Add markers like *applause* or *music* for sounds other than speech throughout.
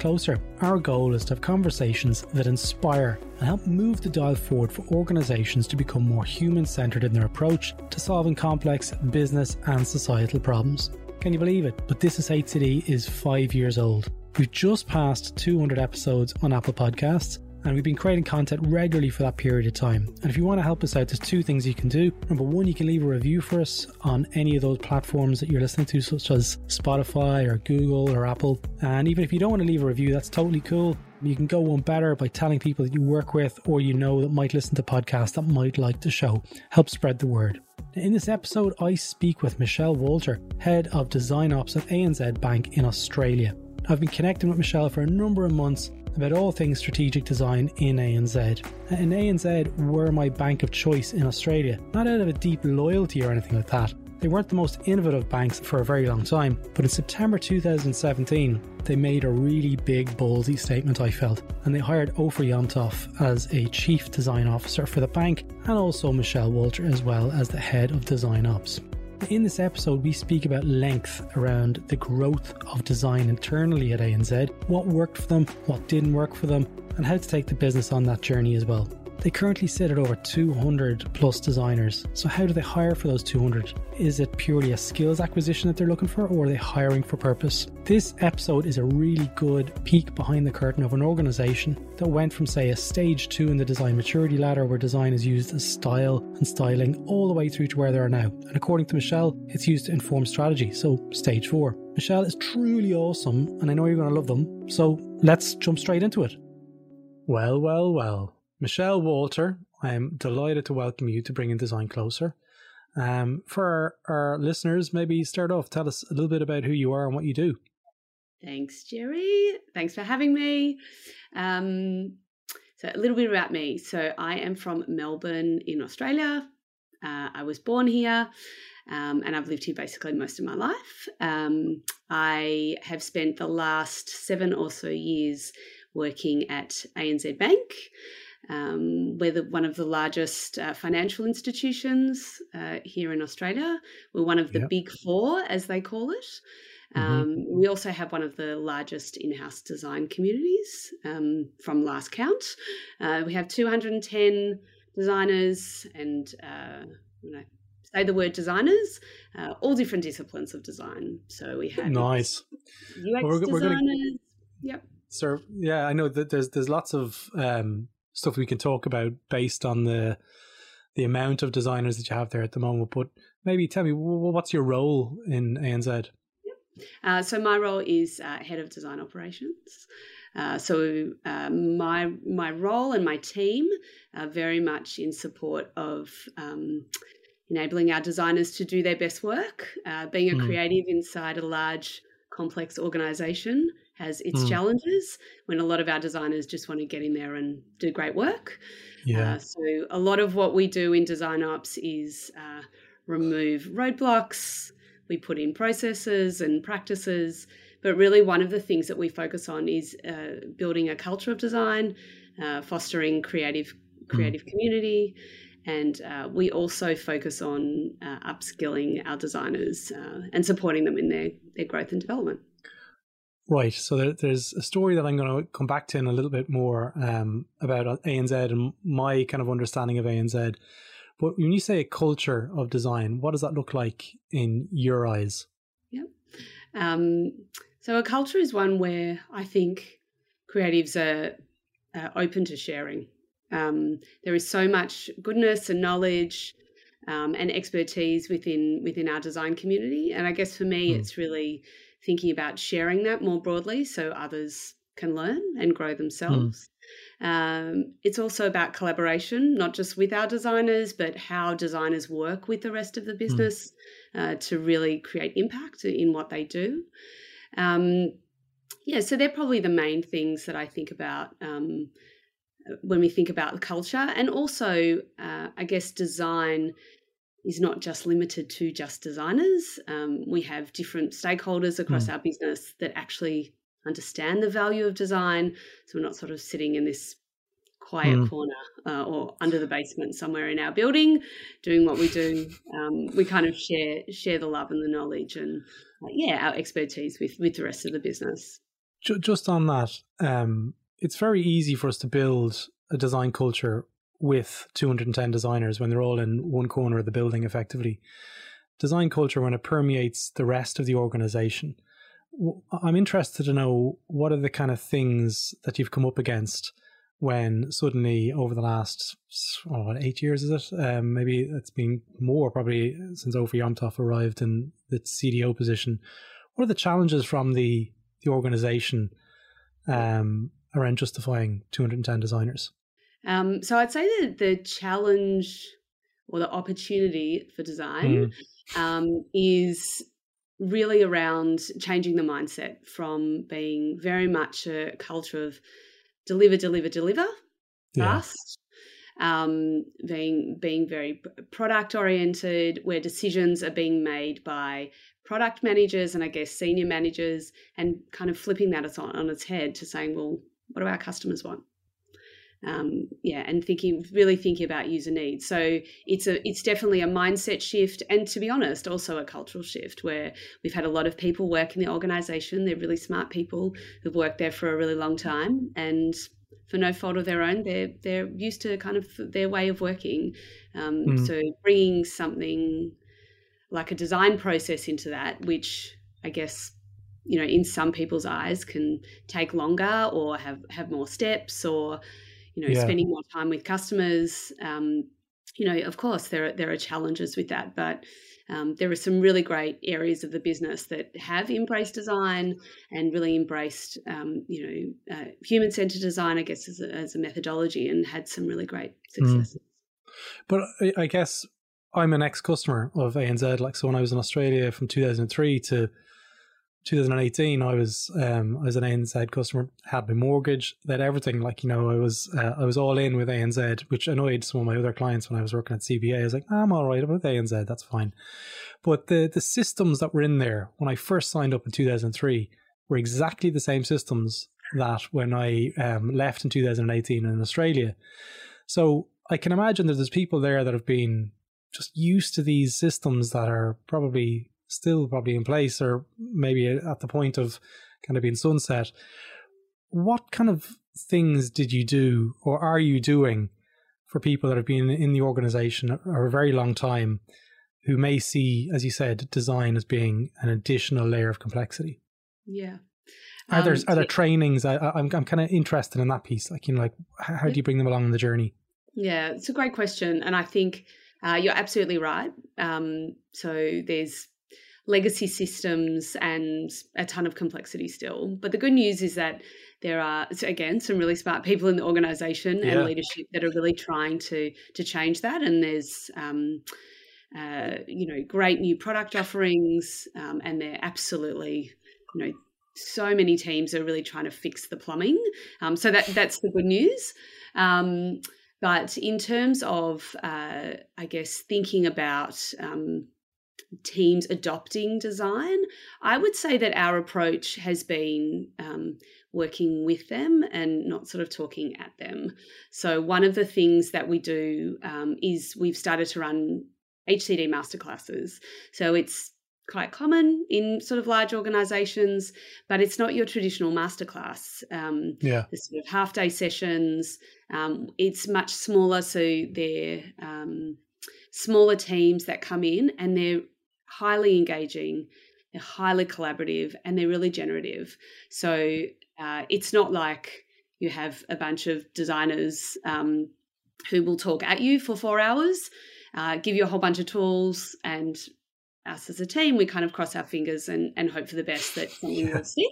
Closer. Our goal is to have conversations that inspire and help move the dial forward for organisations to become more human centred in their approach to solving complex business and societal problems. Can you believe it? But This Is HCD is five years old. We've just passed 200 episodes on Apple Podcasts and we've been creating content regularly for that period of time. And if you want to help us out, there's two things you can do. Number one, you can leave a review for us on any of those platforms that you're listening to, such as Spotify or Google or Apple. And even if you don't want to leave a review, that's totally cool. You can go one better by telling people that you work with or you know that might listen to podcasts that might like the show. Help spread the word. In this episode, I speak with Michelle Walter, Head of Design Ops at ANZ Bank in Australia. I've been connecting with Michelle for a number of months about all things strategic design in ANZ. And ANZ were my bank of choice in Australia, not out of a deep loyalty or anything like that. They weren't the most innovative banks for a very long time, but in September 2017, they made a really big, ballsy statement, I felt, and they hired Ofer Yom-Tov as a chief design officer for the bank and also Michelle Walter as well as the head of design ops. In this episode, we speak about length around the growth of design internally at ANZ, what worked for them, what didn't work for them, and how to take the business on that journey as well. They currently sit at over 200 plus designers. So, how do they hire for those 200? Is it purely a skills acquisition that they're looking for, or are they hiring for purpose? This episode is a really good peek behind the curtain of an organization that went from, say, a stage two in the design maturity ladder where design is used as style and styling all the way through to where they are now. And according to Michelle, it's used to inform strategy. So, stage four. Michelle is truly awesome, and I know you're going to love them. So, let's jump straight into it. Well, well, well. Michelle Walter, I'm delighted to welcome you to Bringing Design Closer. Um, for our, our, listeners, maybe start off, tell us a little bit about who you are and what you do. Thanks, Gerry. Thanks for having me. Um, so, a little bit about me. So, I am from Melbourne in Australia. Uh, I was born here um, and I've lived here basically most of my life. Um, I have spent the last seven or so years working at ANZ Bank. Um, we're the, one of the largest uh, financial institutions uh, here in Australia. We're one of the yep. big four, as they call it. Mm-hmm. Um, mm-hmm. We also have one of the largest in house design communities um, from last count. Uh, we have 210 designers and, uh, you know, say the word designers, uh, all different disciplines of design. So we have nice UX well, we're, designers. We're gonna, yep. So yeah, I know that there's there's lots of um, stuff we can talk about based on the the amount of designers that you have there at the moment. But maybe tell me what's your role in ANZ? Uh, so my role is uh, head of design operations. Uh, so uh, my my role and my team are very much in support of um, enabling our designers to do their best work. Uh, being a mm. creative inside a large complex organization has its mm. challenges when a lot of our designers just want to get in there and do great work. Yeah. Uh, so a lot of what we do in design ops is uh, remove roadblocks. We put in processes and practices, but really one of the things that we focus on is uh, building a culture of design, uh, fostering creative mm. creative mm. community, and uh, we also focus on uh, upskilling our designers and supporting them in their their growth and development. Right. So there, there's a story that I'm going to come back to in a little bit more um, about ANZ and my kind of understanding of ANZ. But when you say a culture of design, what does that look like in your eyes? Yeah. Um, so a culture is one where I think creatives are, are open to sharing. Um, there is so much goodness and knowledge um, and expertise within within our design community. And I guess for me, mm. it's really thinking about sharing that more broadly so others can learn and grow themselves. Mm. Um, it's also about collaboration, not just with our designers, but how designers work with the rest of the hmm. business mm. uh, to really create impact in what they do. Um, yeah, so they're probably the main things that I think about um, when we think about the culture. And also, uh, I guess design is not just limited to just designers. Um, we have different stakeholders across mm. our business that actually understand the value of design. So we're not sort of sitting in this quiet mm. corner uh, or under the basement somewhere in our building doing what we do. Um, we kind of share share the love and the knowledge and uh, yeah, our expertise with with the rest of the business. Just on that, um, it's very easy for us to build a design culture with 210 designers when they're all in one corner of the building effectively. Design culture, when it permeates the rest of the organization, I'm interested to know what are the kind of things that you've come up against when suddenly over the last oh, what, eight years is it? Um, maybe it's been more probably since Ofer Yomtov arrived in the CDO position. What are the challenges from the the organization um, around justifying 210 designers? Um, so I'd say that the challenge or the opportunity for design mm. um, is really around changing the mindset from being very much a culture of deliver, deliver, deliver fast. Yeah. Um, being being very product oriented, where decisions are being made by product managers and I guess senior managers, and kind of flipping that on, on its head to saying, well, what do our customers want? Um, yeah, and thinking really thinking about user needs. So it's a it's definitely a mindset shift, and to be honest, also a cultural shift where we've had a lot of people work in the organisation. They're really smart people who've worked there for a really long time, and for no fault of their own, they're they're used to kind of their way of working. Um, mm. So bringing something like a design process into that, which I guess you know in some people's eyes can take longer or have have more steps or you know, yeah. spending more time with customers. Um, you know, of course, there are, there are challenges with that, but um, there are some really great areas of the business that have embraced design and really embraced, um, you know, uh, human centered design, I guess, as a, as a, methodology and had some really great mm. successes. Mm. But I guess I'm an ex customer of ANZ. Like, so when I was in Australia from 2003 to 2018, I was um, I was an ANZ customer, had my mortgage, had everything. Like you know, I was uh, I was all in with ANZ, which annoyed some of my other clients when I was working at CBA. I was like, I'm all right about ANZ, that's fine. But the the systems that were in there when I first signed up in 2003 were exactly the same systems that when I um, left in 2018 in Australia. So I can imagine that there's people there that have been just used to these systems that are probably still probably in place or maybe at the point of kind of being sunset. What kind of things did you do or are you doing for people that have been in the organization for a very long time who may see, as you said, design as being an additional layer of complexity? Yeah. Are there um, are there trainings? I, am I'm, I'm kind of interested in that piece. Like you know, like how, do you bring them along in the journey? Yeah, it's a great question, and I think uh, you're absolutely right. Um, so there's legacy systems and a ton of complexity still. But the good news is that there are again some really smart people in the organization yeah. and leadership that are really trying to to change that. And there's um, uh, you know great new product offerings, um, and they're absolutely you know so many teams are really trying to fix the plumbing. Um, so that that's the good news. Um, but in terms of, uh, I guess, thinking about um, teams adopting design, I would say that our approach has been um, working with them and not sort of talking at them. So, one of the things that we do um, is we've started to run HCD masterclasses. So, it's quite common in sort of large organizations, but it's not your traditional masterclass. Um, yeah. The sort of half day sessions. Um, it's much smaller, so they're um, smaller teams that come in and they're highly engaging, they're highly collaborative, and they're really generative. So uh, it's not like you have a bunch of designers um, who will talk at you for four hours. uh, give you a whole bunch of tools and us as a team, we kind of cross our fingers and, and hope for the best that something yeah. will stick.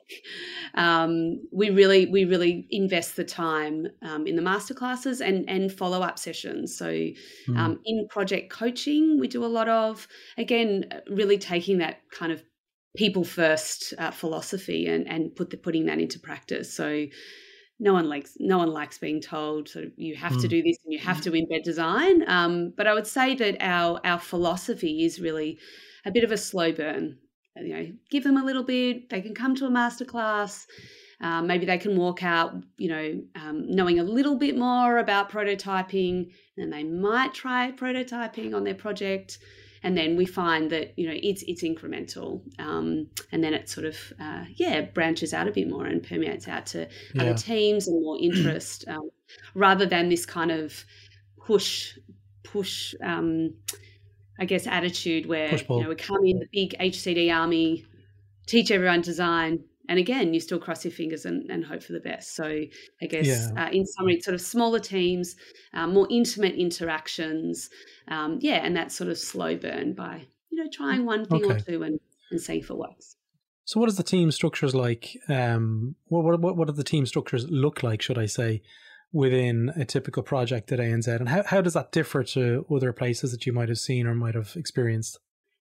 Um, we really we really invest the time um, in the masterclasses and and follow up sessions. So mm. um, in project coaching, we do a lot of again really taking that kind of people first uh, philosophy and and put the, putting that into practice. So no one likes no one likes being told sort of you have mm. to do this and you have to embed design. Um, but I would say that our our philosophy is really a bit of a slow burn. You know, give them a little bit. They can come to a masterclass. Um, maybe they can walk out, you know, um, knowing a little bit more about prototyping, and they might try prototyping on their project. And then we find that you know it's it's incremental, um, and then it sort of uh, yeah branches out a bit more and permeates out to yeah. other teams and more interest, um, rather than this kind of push push um, I guess, attitude where you know we come in the big HCD army, teach everyone design, and again, you still cross your fingers and, and hope for the best. So I guess yeah. uh, in summary, sort of smaller teams, um, more intimate interactions, um, yeah, and that sort of slow burn by you know trying one thing okay. or two and, and seeing if it works. So, what is the team structures like? Um, what what what do the team structures look like? Should I say? Within a typical project at ANZ? And how, how does that differ to other places that you might have seen or might have experienced?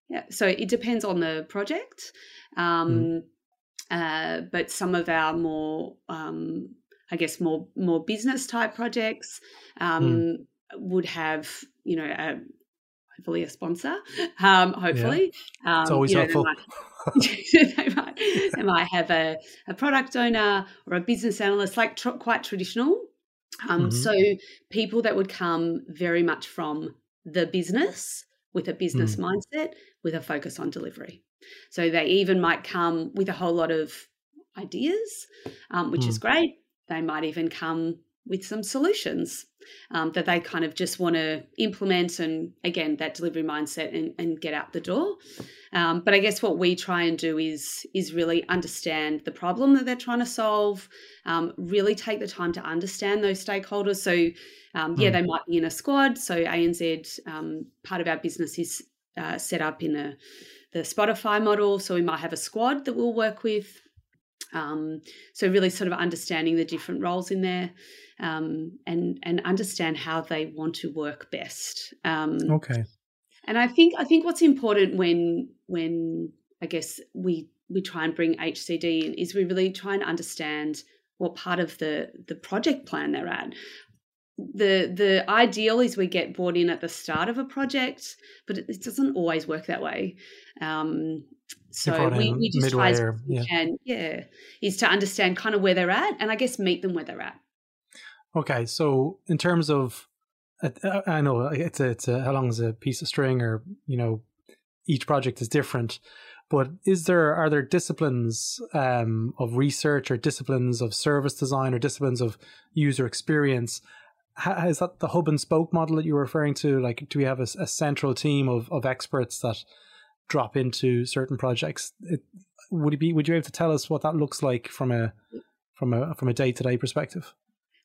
Yeah, so it depends on the project. Um, mm. uh, but some of our more, um, I guess, more more business type projects um, mm. would have, you know, a, hopefully a sponsor. Um, hopefully, yeah. it's um, always helpful. Know, *laughs* *laughs* they, might, they might have a, a product owner or a business analyst, like tr- quite traditional. Um, mm-hmm. So people that would come very much from the business with a business mm. mindset with a focus on delivery. So they even might come with a whole lot of ideas, um, which mm. is great. They might even come with some solutions um, that they kind of just want to implement and again that delivery mindset and, and get out the door. Um, but i guess what we try and do is is really understand the problem that they're trying to solve um, really take the time to understand those stakeholders. So um, yeah mm. they might be in a squad. So anz um, part of our business is uh, set up in a the spotify model. So we might have a squad that we'll work with um, so really sort of understanding the different roles in there um, and and understand how they want to work best. Um, okay. And I think I think what's important when when I guess we we try and bring HCD in is we really try and understand what part of the the project plan they're at. The the ideal is we get brought in at the start of a project, but it, it doesn't always work that way. Um, so we, we just try as we yeah. can, yeah, is to understand kind of where they're at and I guess meet them where they're at. Okay, so in terms of, I know it's a, it's a, how long is a piece of string, or you know, each project is different. But is there are there disciplines um, of research or disciplines of service design or disciplines of user experience? How, is that the hub and spoke model that you're referring to? Like, do we have a, a central team of, of experts that drop into certain projects? It, would you be would you be able to tell us what that looks like from a from a from a day to day perspective?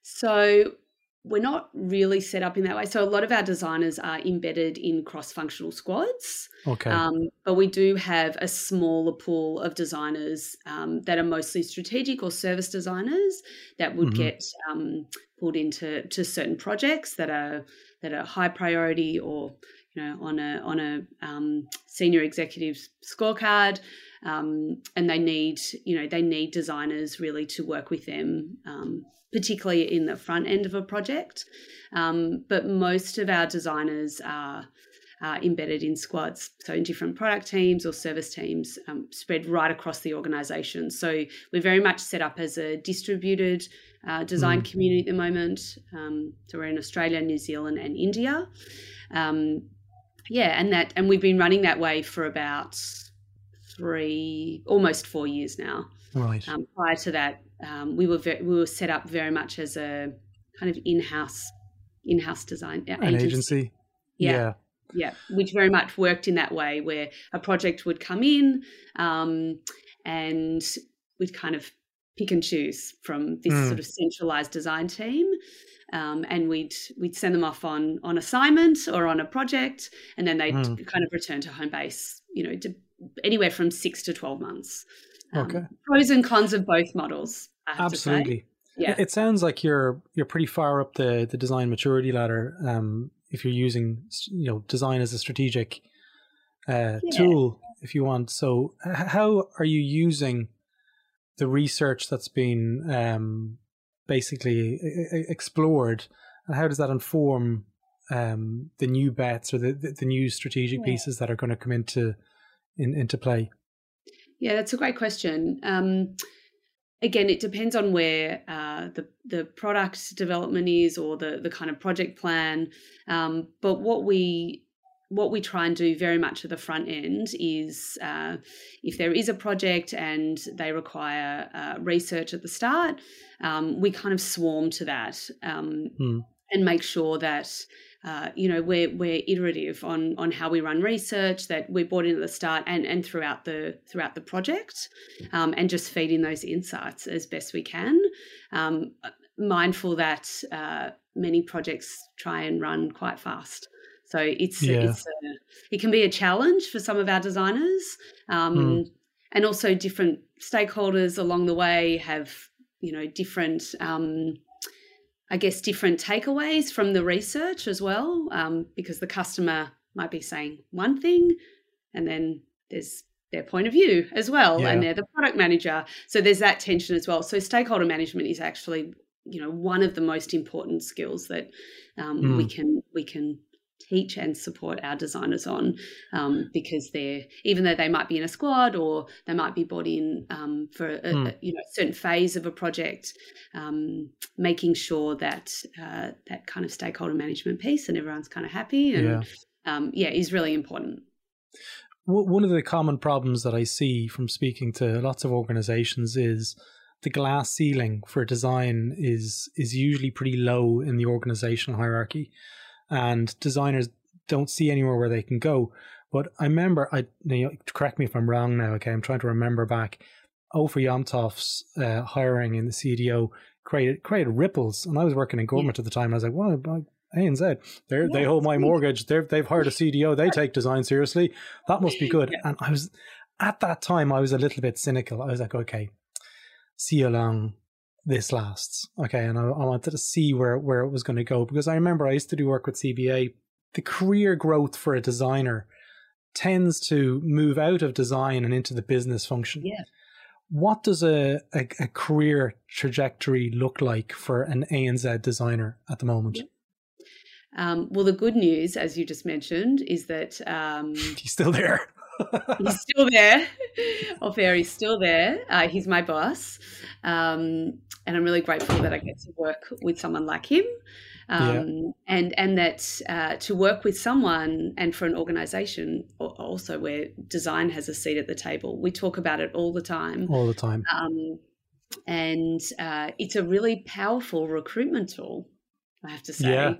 So we're not really set up in that way. So a lot of our designers are embedded in cross-functional squads. Okay. Um, but we do have a smaller pool of designers um, that are mostly strategic or service designers that would mm-hmm. get um, pulled into to certain projects that are that are high priority or you know on a on a um, senior executive scorecard. Um, and they need, you know, they need designers really to work with them um, particularly in the front end of a project. Um, but most of our designers are uh, embedded in squads, so in different product teams or service teams um, spread right across the organization. So we're very much set up as a distributed uh, design mm. community at the moment. Um, so we're in Australia, New Zealand, and India. Um, yeah, and that and we've been running that way for about three, almost four years now. Right. Um, prior to that, um, we were very, we were set up very much as a kind of in-house in-house design uh, agency. An agency. Yeah. yeah. yeah. which very much worked in that way, where a project would come in, um, and we'd kind of pick and choose from this mm. sort of centralized design team. Um, and we'd we'd send them off on on assignment or on a project, and then they'd Mm. kind of return to home base. You know, to, anywhere from six to twelve months. Um, Okay. Pros and cons of both models. I have To say. Absolutely. Yeah. It- sounds like you're you're pretty far up the the design maturity ladder. Um, if you're using you know design as a strategic uh, Yeah. tool, if you want. So, h- how are you using the research that's been um, basically explored, and how does that inform um, the new bets or the the, the new strategic Yeah. pieces that are going to come into in, into play? Yeah, that's a great question. Um, again, it depends on where uh, the the product development is or the the kind of project plan. Um, but what we what we try and do very much at the front end is uh, if there is a project and they require uh, research at the start, um, we kind of swarm to that um, Hmm. and make sure that uh, you know we're we're iterative on on how we run research that we're brought in at the start and and throughout the throughout the project um, and just feeding those insights as best we can um, mindful that uh, many projects try and run quite fast so it's Yeah. it's a, it can be a challenge for some of our designers um, Mm. and also different stakeholders along the way have you know different um, I guess, different takeaways from the research as well, um, because the customer might be saying one thing and then there's their point of view as well, Yeah. and they're the product manager. So there's that tension as well. So stakeholder management is actually, you know, one of the most important skills that um, we can we can teach and support our designers on um, because they're even though they might be in a squad or they might be brought in um, for a, Hmm. a you know certain phase of a project um, making sure that uh, that kind of stakeholder management piece and everyone's kind of happy and Yeah. um, yeah is really important One of the common problems that I see from speaking to lots of organizations is the glass ceiling for design is is usually pretty low in the organizational hierarchy, and designers don't see anywhere where they can go. But I remember, I you know, correct me if I'm wrong now. Okay, I'm trying to remember back. Ofer Yomtov's uh, hiring in the CDO created created ripples, and I was working in government at the time. I was like, "Well, ANZ, they are they hold my mortgage. They've they've hired a CDO. They take design seriously. That must be good." Yeah. And I was at that time, I was a little bit cynical. I was like, "Okay, see how long this lasts." Okay, and I, I wanted to see where where it was going to go because I remember I used to do work with CBA. The career growth for a designer tends to move out of design and into the business function. Yeah. What does a, a, a career trajectory look like for an ANZ designer at the moment? um, well the good news as you just mentioned is that um, *laughs* He's still there. He's still there. Ofer is still there. Uh, he's my boss. Um, and I'm really grateful that I get to work with someone like him. Um, and, and that uh, to work with someone and for an organization also where design has a seat at the table. We talk about it all the time. All the time. Um, and uh, it's a really powerful recruitment tool, I have to say. Yeah.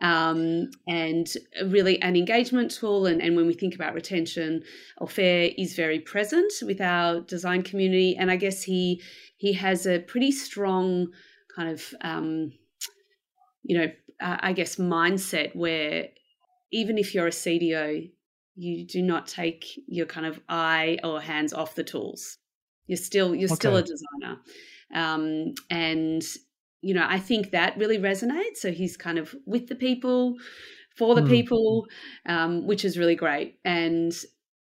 Um, and really an engagement tool. And, and when we think about retention, Ofer is very present with our design community. And I guess he he has a pretty strong kind of, um, you know, uh, I guess mindset where even if you're a CDO, you do not take your kind of eye or hands off the tools. You're still you're still a designer, um, and you know I think that really resonates. So he's kind of with the people, for the Hmm. people, um, which is really great. And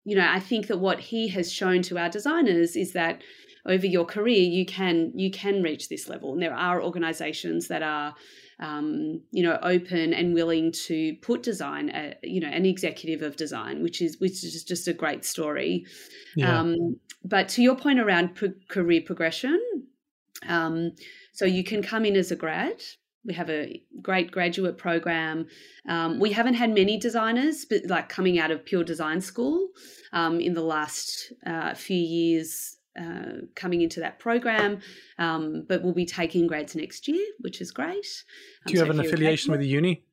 you know I think that what he has shown to our designers is that over your career you can you can reach this level, and there are organisations that are um, you know, open and willing to put design, uh, you know, an executive of design, which is which is just a great story. Yeah. Um, but to your point around pro- career progression, um, so you can come in as a grad. We have a great graduate program. Um, we haven't had many designers, but like coming out of pure design school um, in the last uh, few years. Uh, coming into that program, um, but we'll be taking grads next year, which is great. Um, do you so have an affiliation with a uni?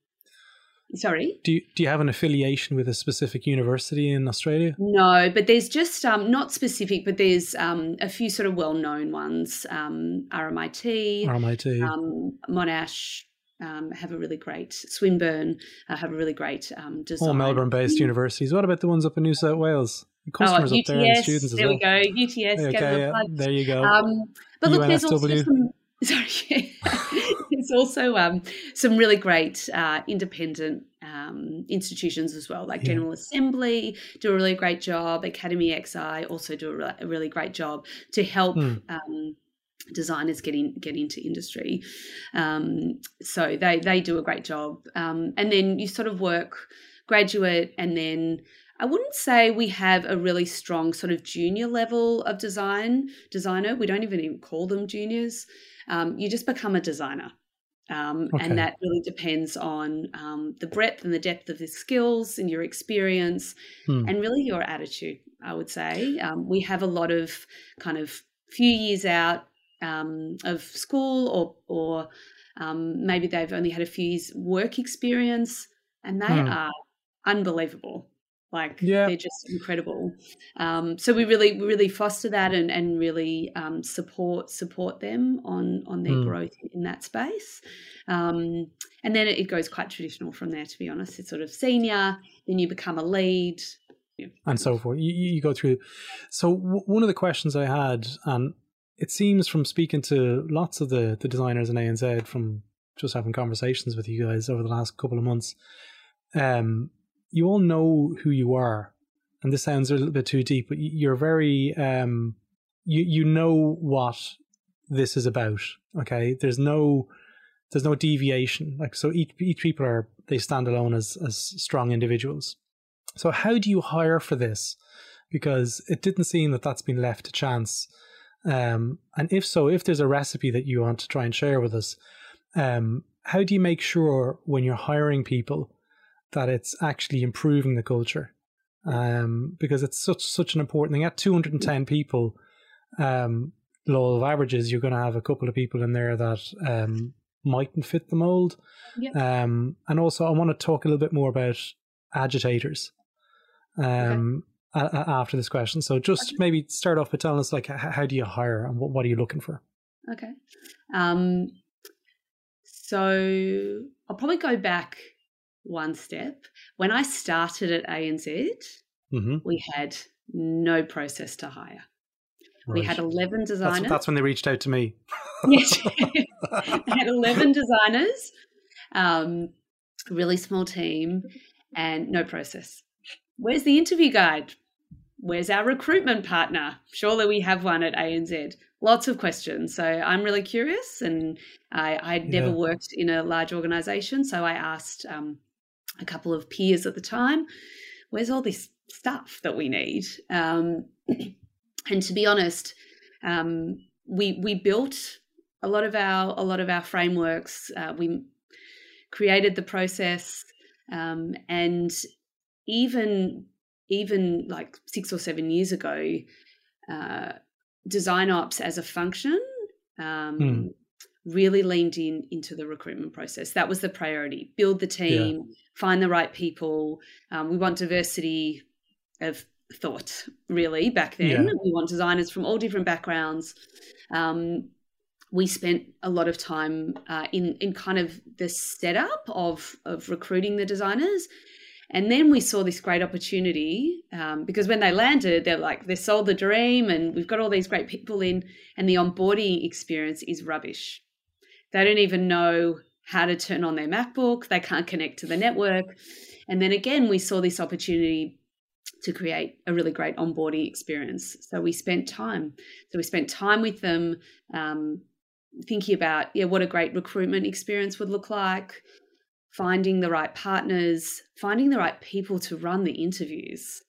Sorry. Do you, do you have an affiliation with a specific university in Australia? No, but there's just um, not specific, but there's um, a few sort of well-known ones: um, RMIT, RMIT. um, Monash, um, have a really great Swinburne uh, have a really great um, design. All Melbourne-based universities. What about the ones up in New South Wales? The customers oh, UTS, up there and students as there well. There we go. UTS. Okay, yeah, there you go. Um, but look, there's also some. *laughs* Sorry, there's also um, some really great uh, independent um, institutions as well, like yeah. General Assembly do a really great job. Academy XI also do a, re- a really great job to help. Mm. Um, designers get in, get into industry um, so they they do a great job um, and then you sort of work graduate and then I wouldn't say we have a really strong sort of junior level of design designer. We don't even, even call them juniors. Um, you just become a designer. Um, okay. And that really depends on um, the breadth and the depth of the skills and your experience hmm. and really your attitude, I would say. Um, we have a lot of kind of few years out um, of school or, or um, maybe they've only had a few years work experience and they hmm. are unbelievable. Like yeah. they're just incredible. Um, so we really, really foster that and, and really um, support support them on on their mm. growth in that space. Um, and then it goes quite traditional from there. To be honest, it's sort of senior, then you become a lead, yeah. and so forth. You, you go through. So w- one of the questions I had, and it seems from speaking to lots of the the designers in ANZ, from just having conversations with you guys over the last couple of months, um, you all know who you are, and this sounds a little bit too deep, but you're very um, you you know what this is about. Okay, there's no there's no deviation. Like so, each each people are they stand alone as as strong individuals. So how do you hire for this? Because it didn't seem that that's been left to chance. Um, and if so, if there's a recipe that you want to try and share with us, um, how do you make sure when you're hiring people that it's actually improving the culture um, because it's such such an important thing. At 210 people, um, law of averages, you're going to have a couple of people in there that um, mightn't fit the mold. Yep. Um, and also, I want to talk a little bit more about agitators um, okay. a- a- after this question. So, just okay. maybe start off by telling us, like, how, how do you hire and what, what are you looking for? Okay. Um, so, I'll probably go back one step. When I started at ANZ, mm-hmm. we had no process to hire. Right. We had 11 designers. That's, that's, when they reached out to me. *laughs* yes. *laughs* we had 11 designers, um, really small team, and no process. Where's the interview guide? Where's our recruitment partner? Surely we have one at ANZ. Lots of questions. So I'm really curious, and I, I'd never yeah. worked in a large organization. So I asked um, a couple of peers at the time, where's all this stuff that we need? Um, *clears throat* and to be honest, um, we we built a lot of our a lot of our frameworks. Uh, we created the process, um, and even even like six or seven years ago, uh, design ops as a function um, hmm really leaned in into the recruitment process. That was the priority: build the team, yeah. find the right people. Um, we want diversity of thought, really. Back then, yeah. we want designers from all different backgrounds. Um, we spent a lot of time uh, in in kind of the setup of of recruiting the designers. And then we saw this great opportunity um, because when they landed, they're like, they sold the dream and we've got all these great people in, and the onboarding experience is rubbish. They don't even know how to turn on their MacBook. They can't connect to the network. And then again, we saw this opportunity to create a really great onboarding experience. So we spent time. So we spent time with them, um, thinking about yeah, what a great recruitment experience would look like, finding the right partners, finding the right people to run the interviews.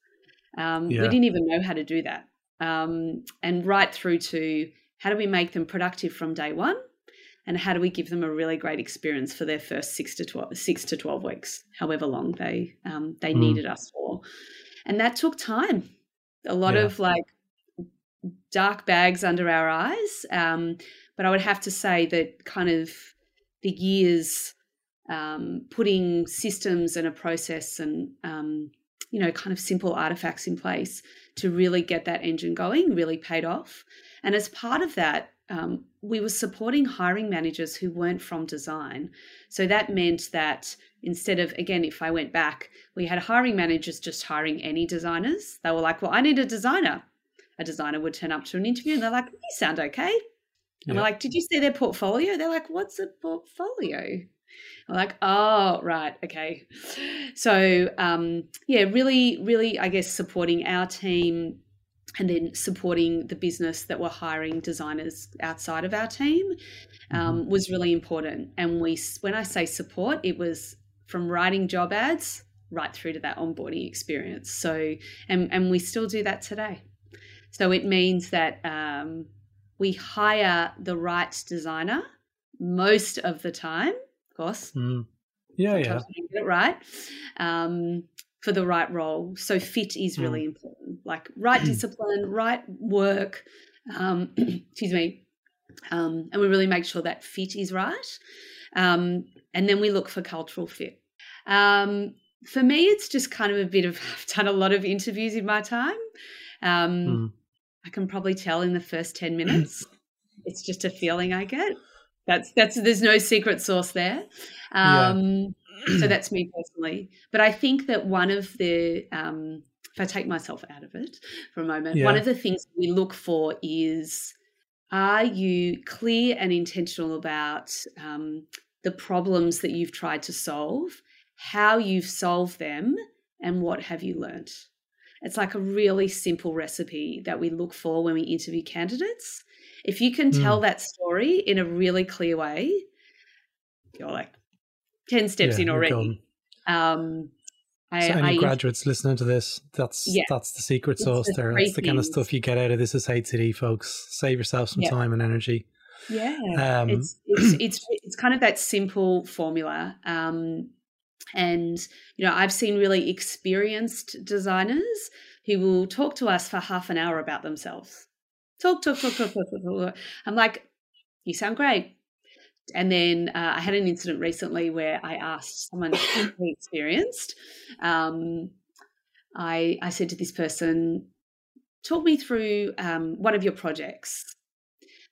Um, yeah. We didn't even know how to do that, um, and right through to how do we make them productive from day one and how do we give them a really great experience for their first six to 12, six to 12 weeks, however long they, um, they mm. needed us for. And that took time. A lot yeah. of like dark bags under our eyes. Um, but I would have to say that kind of the years um, putting systems and a process and um, you know kind of simple artifacts in place to really get that engine going really paid off and as part of that um, we were supporting hiring managers who weren't from design. So that meant that instead of, again, if I went back, we had hiring managers just hiring any designers. They were like, well, I need a designer. A designer would turn up to an interview and they're like, you sound okay. And yeah. we're like, did you see their portfolio? They're like, what's a portfolio? I'm like, oh, right, okay. So, um, yeah, really, really, I guess supporting our team and then supporting the business that were hiring designers outside of our team um, mm-hmm. was really important. And we, when I say support, it was from writing job ads right through to that onboarding experience. So, and and we still do that today. So it means that um, we hire the right designer most of the time, of course. Mm. Yeah, Sometimes yeah. get it right. Um, for the right role. So fit is really mm. important. Like right discipline, right work. Um, *clears throat* excuse me. Um, and we really make sure that fit is right. Um, and then we look for cultural fit. Um, for me, it's just kind of a bit of *laughs* I've done a lot of interviews in my time. Mm. I can probably tell in the first ten *clears throat* minutes. it's just a feeling I get. That's that's there's no secret sauce there. Yeah um, so *clears throat* that's me personally. But I think that one of the, um, if I take myself out of it for a moment, yeah. one of the things we look for is are you clear and intentional about um, the problems that you've tried to solve, how you've solved them, and what have you learned? It's like a really simple recipe that we look for when we interview candidates. If you can tell mm. that story in a really clear way, you're like, 10 steps yeah, in already. Um, I, so any I, graduates listening to this, that's yeah, that's the secret sauce the there. That's the kind of stuff you get out of this is HCD, folks. Save yourself some yeah. time and energy. Yeah, um, it's, it's, *clears throat* it's it's kind of that simple formula. Um, and you know, I've seen really experienced designers who will talk to us for half an hour about themselves. Talk, talk, talk, talk, talk, talk. talk. I'm like, you sound great. And then uh, I had an incident recently where I asked someone who experienced. Um, I, I said to this person, talk me through um, one of your projects.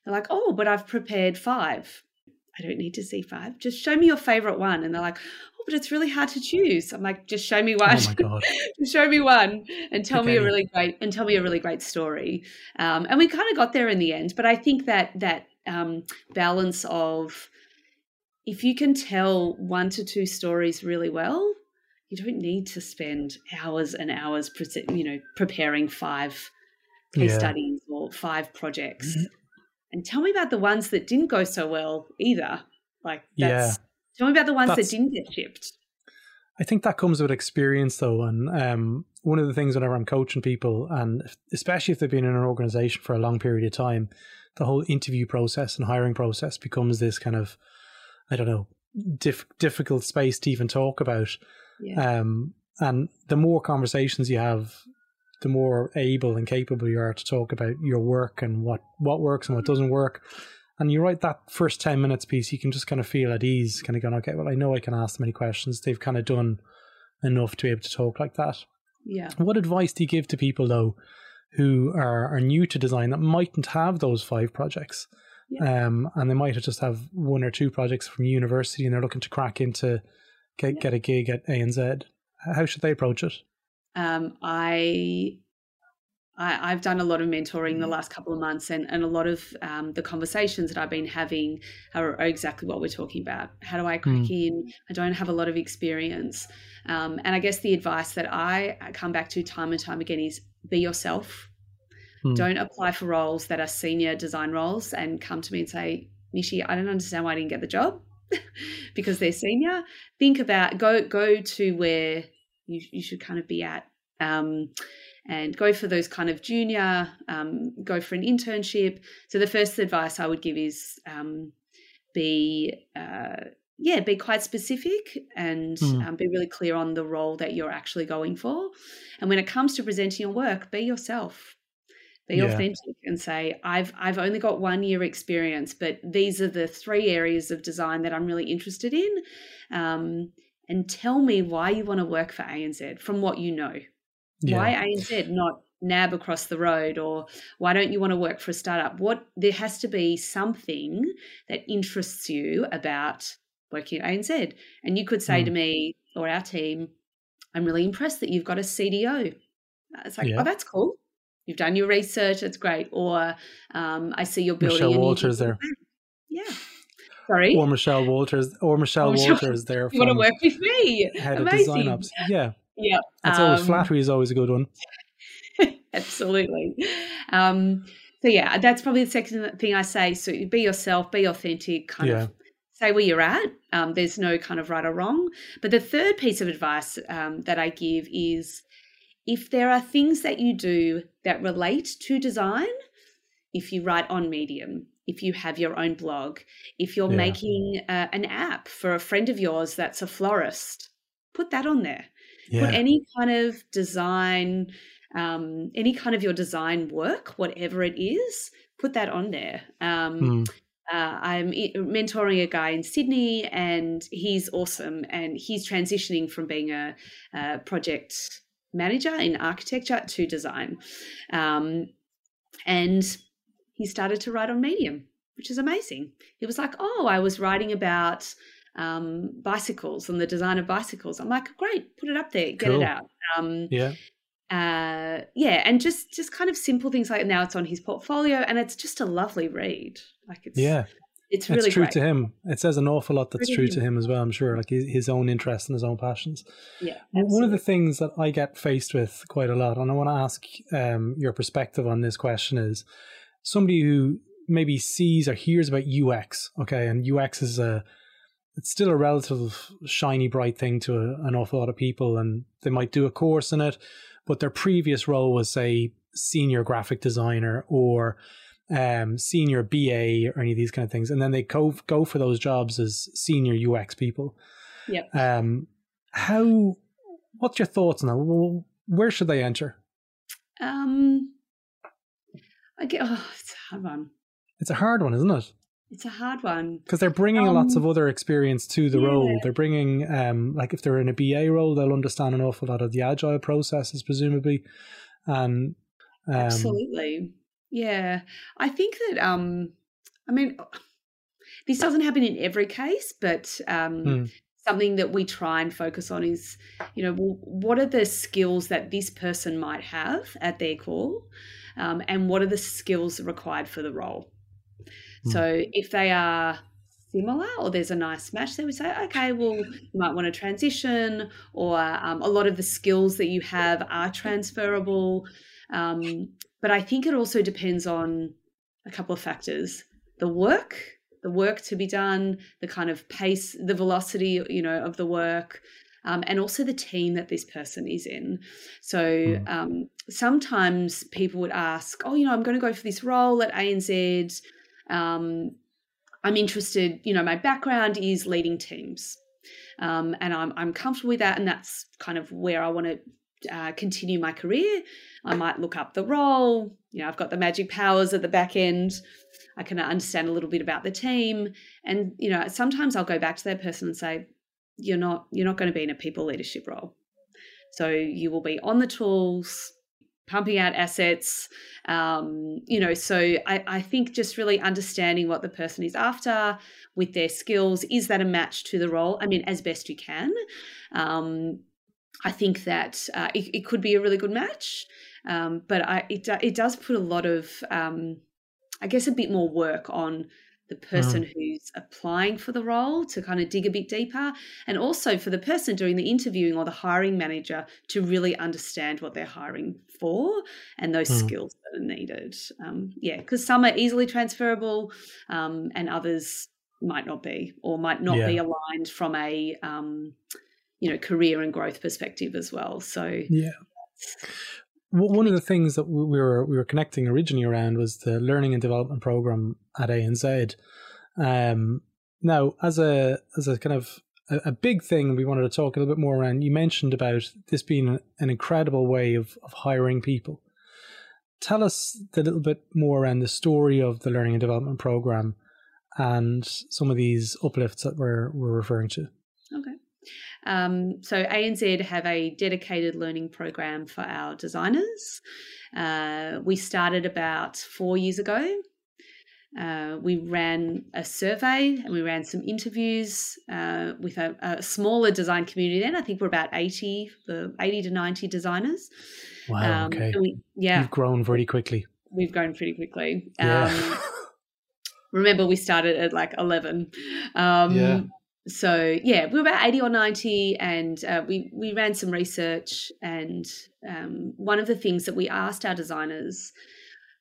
They're like, oh, but I've prepared five. I don't need to see five. Just show me your favorite one. And they're like, oh, but it's really hard to choose. I'm like, just show me one. Oh my god! *laughs* show me one and tell okay. me a really great and tell me a really great story. Um, and we kind of got there in the end. But I think that that um, balance of if you can tell one to two stories really well, you don't need to spend hours and hours, you know, preparing five case yeah. studies or five projects. Mm-hmm. And tell me about the ones that didn't go so well either. Like, yeah. Tell me about the ones that's, that didn't get shipped. I think that comes with experience, though. And um, one of the things whenever I'm coaching people, and especially if they've been in an organization for a long period of time, the whole interview process and hiring process becomes this kind of, I don't know, diff- difficult space to even talk about. Yeah. Um, and the more conversations you have, the more able and capable you are to talk about your work and what, what works and what doesn't work. And you write that first 10 minutes piece, you can just kind of feel at ease, kind of going, okay, well, I know I can ask them any questions. They've kind of done enough to be able to talk like that. Yeah. What advice do you give to people, though, who are, are new to design that mightn't have those five projects. Yeah. Um, and they might just have one or two projects from university and they're looking to crack into get, yeah. get a gig at ANZ. How should they approach it? Um, I I, have done a lot of mentoring the last couple of months, and, and a lot of um, the conversations that I've been having are, are, exactly what we're talking about. How do I crack mm. in? I don't have a lot of experience. Um, and I guess the advice that I come back to time and time again is be yourself. Mm. Don't apply for roles that are senior design roles and come to me and say, Nishi, I don't understand why I didn't get the job *laughs* because they're senior. Think about go go to where you, you should kind of be at. Um, and go for those kind of junior, um, go for an internship. So the first advice I would give is um, be uh, yeah, be quite specific and mm. um, be really clear on the role that you're actually going for. And when it comes to presenting your work, be yourself. Be yeah. authentic and say, I've I've only got one year experience, but these are the three areas of design that I'm really interested in. Um, and tell me why you want to work for ANZ from what you know. Yeah. Why ANZ, not NAB across the road or why don't you want to work for a startup? What there has to be something that interests you about working at ANZ. And you could say mm. to me or our team, I'm really impressed that you've got a CDO. It's like, yeah. oh, that's cool. You've done your research. It's great. Or um, I see you're building. Michelle Walters there. Yeah. Sorry. Or Michelle Walters. Or Michelle, Michelle Walters there. *laughs* You want to work with me? Head Amazing. of design ops. Yeah. Yeah. That's um, always flattery is always a good one. *laughs* absolutely. Um, so yeah, that's probably the second thing I say. So be yourself, be authentic, kind yeah. of say where you're at. Um, there's no kind of right or wrong. But the third piece of advice um, that I give is if there are things that you do that relate to design, if you write on Medium, if you have your own blog, if you're yeah. making uh, an app for a friend of yours that's a florist, put that on there. Yeah. Put any kind of design, um, any kind of your design work, whatever it is, put that on there. Um, mm. uh, I'm mentoring a guy in Sydney, and he's awesome. And he's transitioning from being a, a project manager in architecture to design. Um, and he started to write on Medium, which is amazing. He was like, Oh, I was writing about um, bicycles and the design of bicycles. I'm like, Great, put it up there, get cool. it out. Um, yeah. Uh, yeah, and just just kind of simple things like now it's on his portfolio, and it's just a lovely read. Like it's yeah, it's really it's true great. to him. It says an awful lot that's true to him as well. I'm sure, like his own interests and his own passions. Yeah. Absolutely. One of the things that I get faced with quite a lot, and I want to ask um, your perspective on this question is somebody who maybe sees or hears about UX, okay, and UX is a it's still a relative shiny bright thing to a, an awful lot of people, and they might do a course in it, but their previous role was say senior graphic designer or um, senior BA or any of these kind of things, and then they go go for those jobs as senior UX people. Yeah. Um, how? What's your thoughts on that? Where should they enter? Um, I get. Oh, it's a hard one. It's a hard one, isn't it? It's a hard one because they're bringing um, lots of other experience to the yeah. role. They're bringing, um, like if they're in a BA role, they'll understand an awful lot of the agile processes, presumably, and um, absolutely, yeah. I think that, um, I mean, this doesn't happen in every case, but um, hmm something that we try and focus on is you know what are the skills that this person might have at their core um, and what are the skills required for the role mm. so if they are similar or there's a nice match they we say okay well you might want to transition or um, a lot of the skills that you have are transferable um, but i think it also depends on a couple of factors the work the work to be done, the kind of pace, the velocity, you know, of the work, um, and also the team that this person is in. So hmm. um, sometimes people would ask, "Oh, you know, I'm going to go for this role at ANZ. Um, I'm interested. You know, my background is leading teams, um, and I'm I'm comfortable with that, and that's kind of where I want to." Uh, continue my career. I might look up the role. You know, I've got the magic powers at the back end. I can understand a little bit about the team. And, you know, sometimes I'll go back to that person and say, you're not you're not going to be in a people leadership role. So you will be on the tools, pumping out assets. Um, you know, so I, I think just really understanding what the person is after with their skills. Is that a match to the role? I mean, as best you can. Um, I think that uh, it, it, could be a really good match, um, but I, it, it does put a lot of um, I guess, a bit more work on the person mm. who's applying for the role to kind of dig a bit deeper, and also for the person doing the interviewing or the hiring manager to really understand what they're hiring for and those mm. skills that are needed. Um, yeah, because some are easily transferable, um, and others might not be, or might not yeah. be aligned from a um, you know career and growth perspective as well. So yeah one of the things that we were we were connecting originally around was the learning and development program at ANZ. Um, now, as a as a kind of a, a, big thing, we wanted to talk a little bit more around. You mentioned about this being an incredible way of of hiring people. Tell us a little bit more around the story of the learning and development program and some of these uplifts that we're we're referring to. Um, so ANZ have a dedicated learning program for our designers. Uh, we started about four years ago. Uh, we ran a survey and we ran some interviews uh, with a, a, smaller design community. Then I think we're about 80, 80 to ninety designers. Wow. Um, okay. We, yeah, you've grown very quickly. We've grown pretty quickly. Yeah. Um, *laughs* remember, we started at like eleven. Um, yeah so yeah, we were about eighty or ninety, and uh, we we ran some research. And um, one of the things that we asked our designers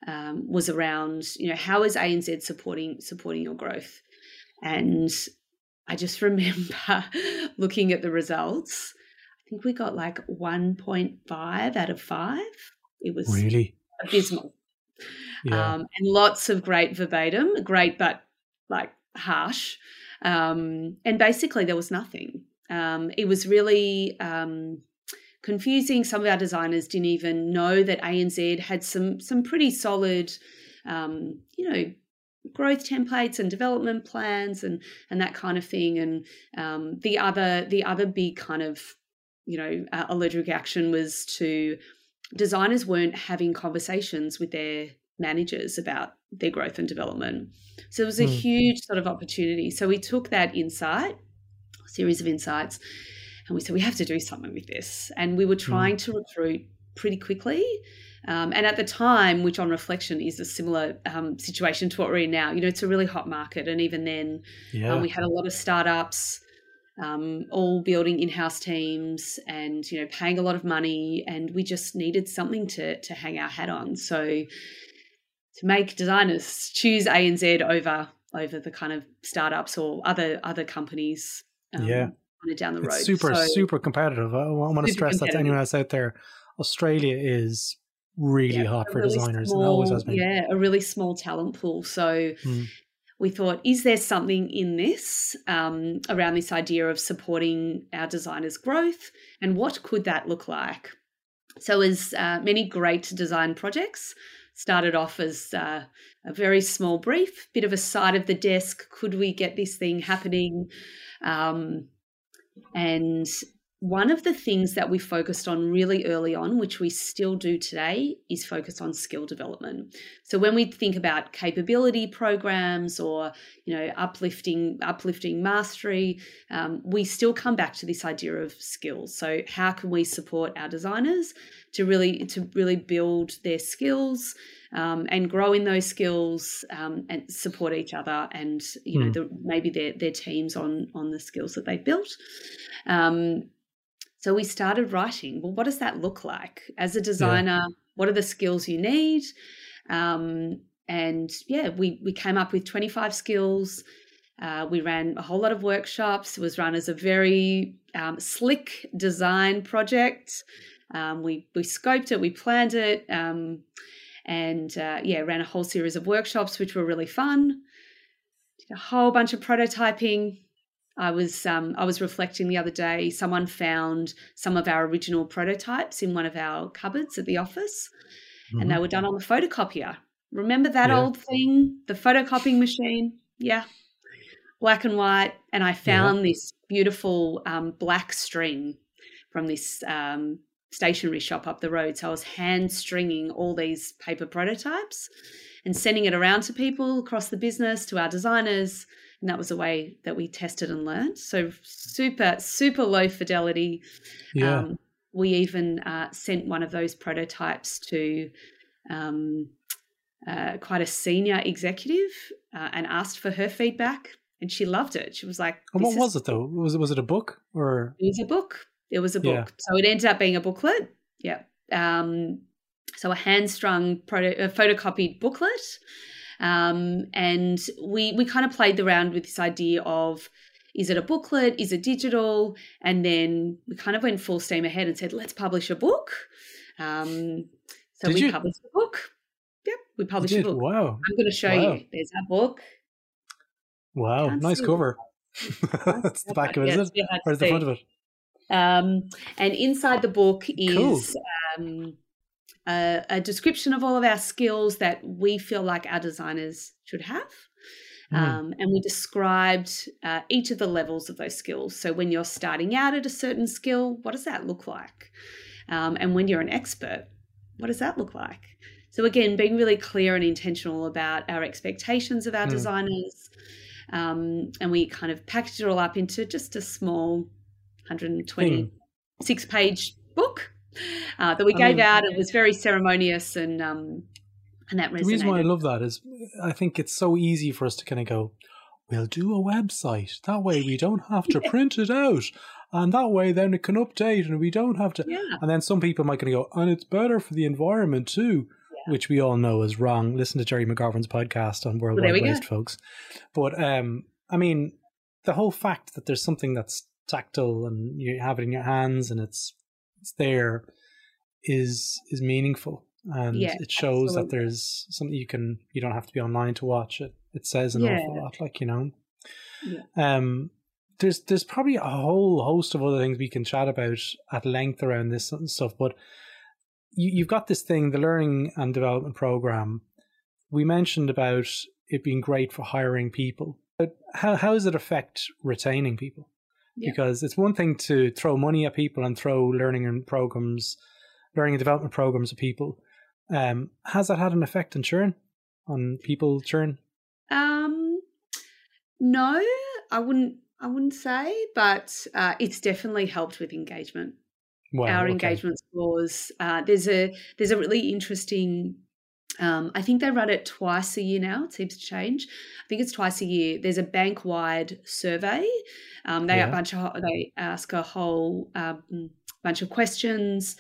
um, was around, you know, how is ANZ supporting supporting your growth? And I just *laughs* remember looking at the results. I think we got like one point five out of five. It was really abysmal. Yeah. Um, and lots of great verbatim, great but like harsh um, and basically, there was nothing. Um, it was really um, confusing. Some of our designers didn't even know that ANZ had some some pretty solid, um, you know, growth templates and development plans and and that kind of thing. And um, the other the other big kind of you know uh, allergic action was to designers weren't having conversations with their managers about their growth and development. So it was a mm. huge sort of opportunity. So we took that insight, series of insights, and we said we have to do something with this. And we were hmm. trying mm. to recruit pretty quickly. Um, and at the time, which on reflection is a similar um, situation to what we're in now, you know, it's a really hot market. And even then, um, yeah. um, we had a lot of startups, um, all building in-house teams, and you know, paying a lot of money. And we just needed something to to hang our hat on. So to make designers choose a ANZ over over the kind of startups or other other companies. Um, yeah, down the road. Super so, super competitive. I want to stress that to anyone else out there. Australia is really yeah, hot for really designers small, and always has been. Yeah, a really small talent pool. So. Mm. We thought, is there something in this um, around this idea of supporting our designers' growth, and what could that look like? So, as uh, many great design projects, started off as uh, a very small brief, bit of a side of the desk. Could we get this thing happening? Um, and one of the things that we focused on really early on, which we still do today, is focus on skill development. So when we think about capability programs or you know uplifting uplifting mastery, um, we still come back to this idea of skills. So how can we support our designers to really to really build their skills um, and grow in those skills um, and support each other and you know hmm. the, maybe their their teams on on the skills that they've built. Um, so we started writing. Well, what does that look like as a designer? Yeah. What are the skills you need? Um, and yeah, we we came up with 25 skills. Uh, we ran a whole lot of workshops. It was run as a very um, slick design project. Um, we we scoped it, we planned it, um, and uh, yeah, ran a whole series of workshops, which were really fun. Did a whole bunch of prototyping. I was um, I was reflecting the other day. Someone found some of our original prototypes in one of our cupboards at the office, mm-hmm. and they mm-hmm. were done on the photocopier. Remember that yeah. old thing, the photocopying machine? Yeah, black and white. And I found yeah. this beautiful um, black string from this um, stationery shop up the road. So I was hand stringing all these paper prototypes and sending it around to people across the business, to our designers and that was a way that we tested and learned. So super, super low fidelity. Yeah. Um, we even uh, sent one of those prototypes to um, uh, quite a senior executive uh, and asked for her feedback, and she loved it. She was like, "What was it though? Was it was it a book or?" It was a book. It was a book. Yeah. So it ended up being a booklet. Yeah. Um, so a hand strung proto- a photocopied booklet um, and we we kind of played around with this idea of is it a booklet? Is it digital? And then we kind of went full steam ahead and said, let's publish a book. Um, so Did we you? published a book. Yep, we published a book. Wow. I'm going to show wow. you. There's our book. Wow, nice cover. That's *laughs* the back of it, is it? Or the front of it? Um, and inside the book is cool. um, a, a, description of all of our skills that we feel like our designers should have. Mm. Um, and we described uh, each of the levels of those skills. So when you're starting out at a certain skill, what does that look like? Um, and when you're an expert, what does that look like? So again, being really clear and intentional about our expectations of our mm. designers, um, and we kind of packaged it all up into just a small 126 page book uh, that we I gave mean, out. It was very ceremonious and um, and that resonated. The reason why I love that is I think it's so easy for us to kind of go, we'll do a website. That way we don't *laughs* have to yeah. print it out. And that way then it can update and we don't have to. Yeah. And then some people might going to go, and it's better for the environment too, yeah. which we all know is wrong. Listen to Gerry McGovern's podcast on World well, Wide Waste, folks. But um, I mean, the whole fact that there's something that's tactile and you have it in your hands and it's it's there is is meaningful and yeah, it shows absolutely. that there's something you can you don't have to be online to watch it it says an yeah. awful lot like you know yeah. um there's there's probably a whole host of other things we can chat about at length around this stuff but you, you've got this thing the learning and development program we mentioned about it being great for hiring people but how, how does it affect retaining people yeah. because it's one thing to throw money at people and throw learning and programs learning and development programs at people um, has that had an effect on churn, on people churn? Um, no, I wouldn't. I wouldn't say, but uh, it's definitely helped with engagement. Wow, Our okay. engagement scores. Uh, there's a there's a really interesting. Um, I think they run it twice a year now. It seems to change. I think it's twice a year. There's a bank wide survey. Um, they yeah. a bunch of they ask a whole um, bunch of questions.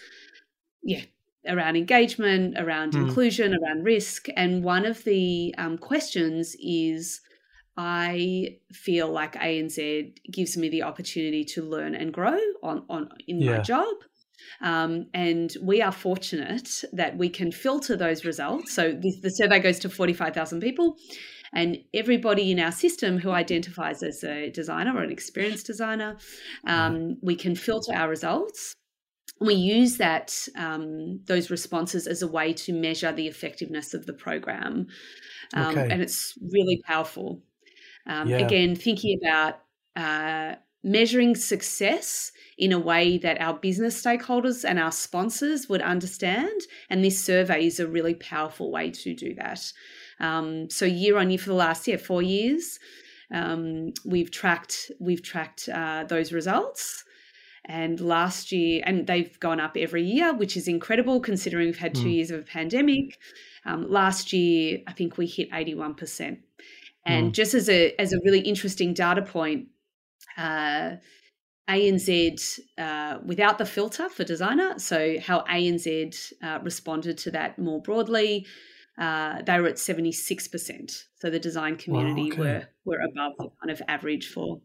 Yeah, around engagement, around mm. inclusion, around risk. And one of the um, questions is I feel like ANZ gives me the opportunity to learn and grow on, on in yeah. my job. Um, and we are fortunate that we can filter those results. So the, the survey goes to 45,000 people, and everybody in our system who identifies as a designer or an experienced designer, um, we can filter our results we use that um, those responses as a way to measure the effectiveness of the program, um, okay. and it's really powerful. Um, yeah. Again, thinking about uh, measuring success in a way that our business stakeholders and our sponsors would understand, and this survey is a really powerful way to do that. Um, so, year on year for the last year, four years, um, we've tracked we've tracked uh, those results. And last year, and they've gone up every year, which is incredible considering we've had two mm. years of a pandemic. Um, last year, I think we hit 81%. And mm. just as a, as a really interesting data point, uh, ANZ uh, without the filter for designer, so how ANZ uh, responded to that more broadly, uh, they were at 76%. So the design community wow, okay. were, were above the kind of average for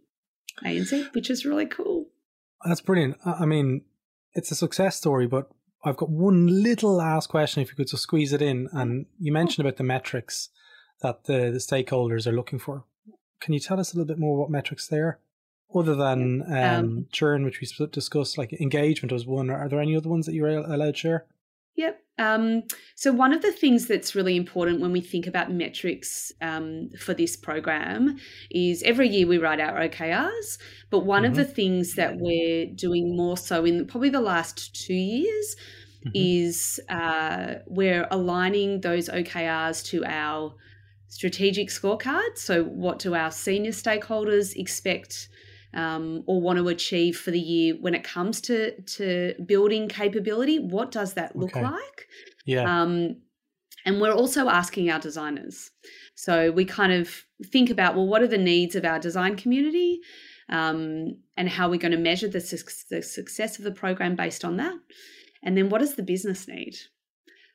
ANZ, which is really cool. That's brilliant. I mean, it's a success story, but I've got one little last question if you could just squeeze it in. And you mentioned about the metrics that the, the stakeholders are looking for. Can you tell us a little bit more what metrics they are? Other than um, um, churn, which we discussed, like engagement was one. Are there any other ones that you're allowed to share? Yep. Um, so, one of the things that's really important when we think about metrics um, for this program is every year we write our OKRs, but one mm-hmm. of the things that we're doing more so in probably the last two years mm-hmm. is uh, we're aligning those OKRs to our strategic scorecard. So, what do our senior stakeholders expect? Um, or want to achieve for the year when it comes to to building capability what does that look okay. like? Yeah. Um, and we're also asking our designers. So we kind of think about well what are the needs of our design community? Um, and how we're going to measure the, su- the success of the program based on that? And then what does the business need?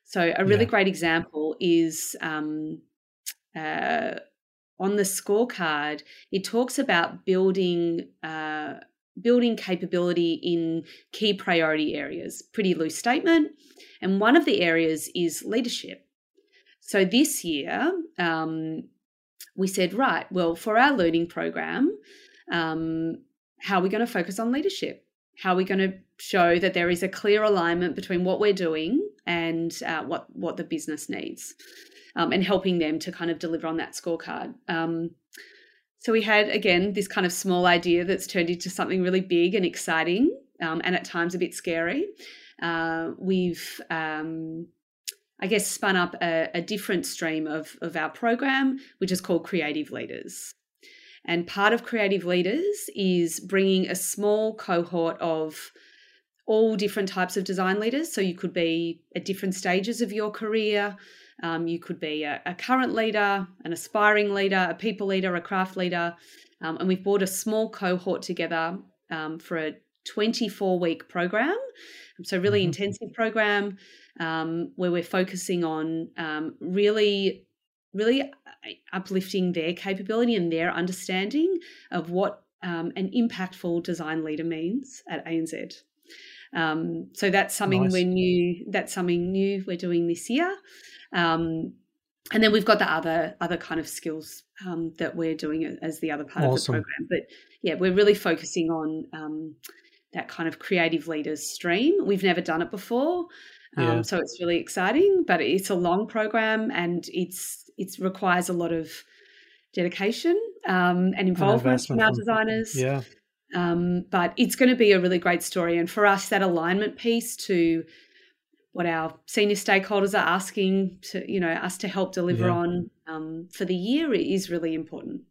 So a really yeah. great example is um, uh, on the scorecard, it talks about building uh, building capability in key priority areas. Pretty loose statement, and one of the areas is leadership. So this year, um, we said, right, well, for our learning program, um, how are we going to focus on leadership? How are we going to show that there is a clear alignment between what we're doing and uh, what what the business needs? um, and helping them to kind of deliver on that scorecard. Um, so we had again this kind of small idea that's turned into something really big and exciting, um, and at times a bit scary. Uh, we've um, I guess, spun up a, a, different stream of, of our program, which is called Creative Leaders. And part of Creative Leaders is bringing a small cohort of all different types of design leaders. So you could be at different stages of your career. Um, you could be a, a, current leader, an aspiring leader, a people leader, a craft leader. Um, and we've brought a small cohort together um, for a 24 week program. So, really mm-hmm. intensive program um, where we're focusing on um, really really uh, uplifting their capability and their understanding of what um, an impactful design leader means at ANZ. Um, so that's something nice. we're new. That's something new we're doing this year. Um, and then we've got the other other kind of skills um, that we're doing as the other part awesome. of the program. But yeah, we're really focusing on um, that kind of creative leaders stream. We've never done it before, yeah. um, so it's really exciting. But it's a long program, and it's it requires a lot of dedication um, and involvement from our designers. Yeah. Um, but it's going to be a really great story. And for us, that alignment piece to what our senior stakeholders are asking to, you know, us to help deliver yeah. on um, for the year is really important.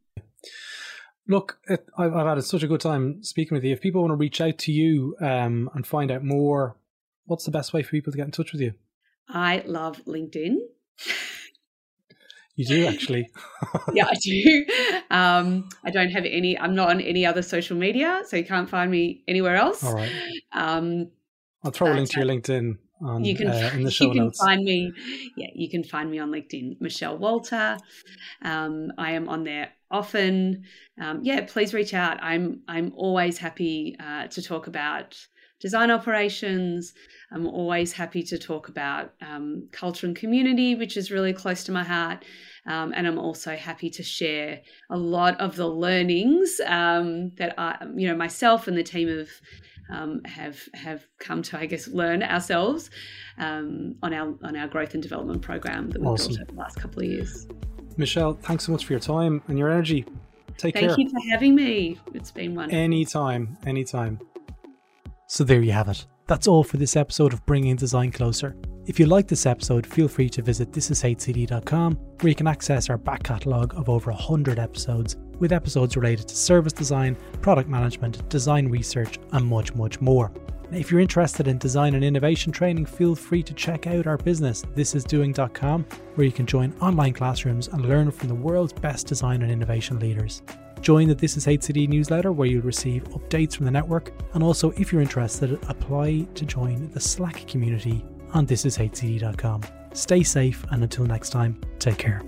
Look, I've, I've, had such a good time speaking with you. If people want to reach out to you um, and find out more, what's the best way for people to get in touch with you? I love LinkedIn. *laughs* You do actually. *laughs* yeah, I do. Um, I don't have any. I'm not on any other social media, so you can't find me anywhere else. All right. Um, I'll throw a link to your LinkedIn on, you can, uh, *laughs* in the show you can notes. Find me. Yeah, you can find me on LinkedIn, Michelle Walter. Um, I am on there often. Um, yeah, please reach out. I'm I'm always happy uh, to talk about design operations. I'm always happy to talk about um, culture and community, which is really close to my heart. Um, and I'm also happy to share a lot of the learnings um, that I, you know, myself and the team of um, have have come to, I guess, learn ourselves um, on our on our growth and development program that we've awesome. built over the last couple of years. Michelle, thanks so much for your time and your energy. Take Thank care. Thank you for having me. It's been wonderful. Anytime, anytime. So there you have it. That's all for this episode of Bringing Design Closer. If you like this episode, feel free to visit thisishcd.com where you can access our back catalogue of over 100 episodes with episodes related to service design, product management, design research, and much, much more. If you're interested in design and innovation training, feel free to check out our business, thisisdoing.com, where you can join online classrooms and learn from the world's best design and innovation leaders. Join the This Is HCD newsletter where you'll receive updates from the network. And also, if you're interested, apply to join the Slack community on thisishcd.com. Stay safe, and until next time, take care.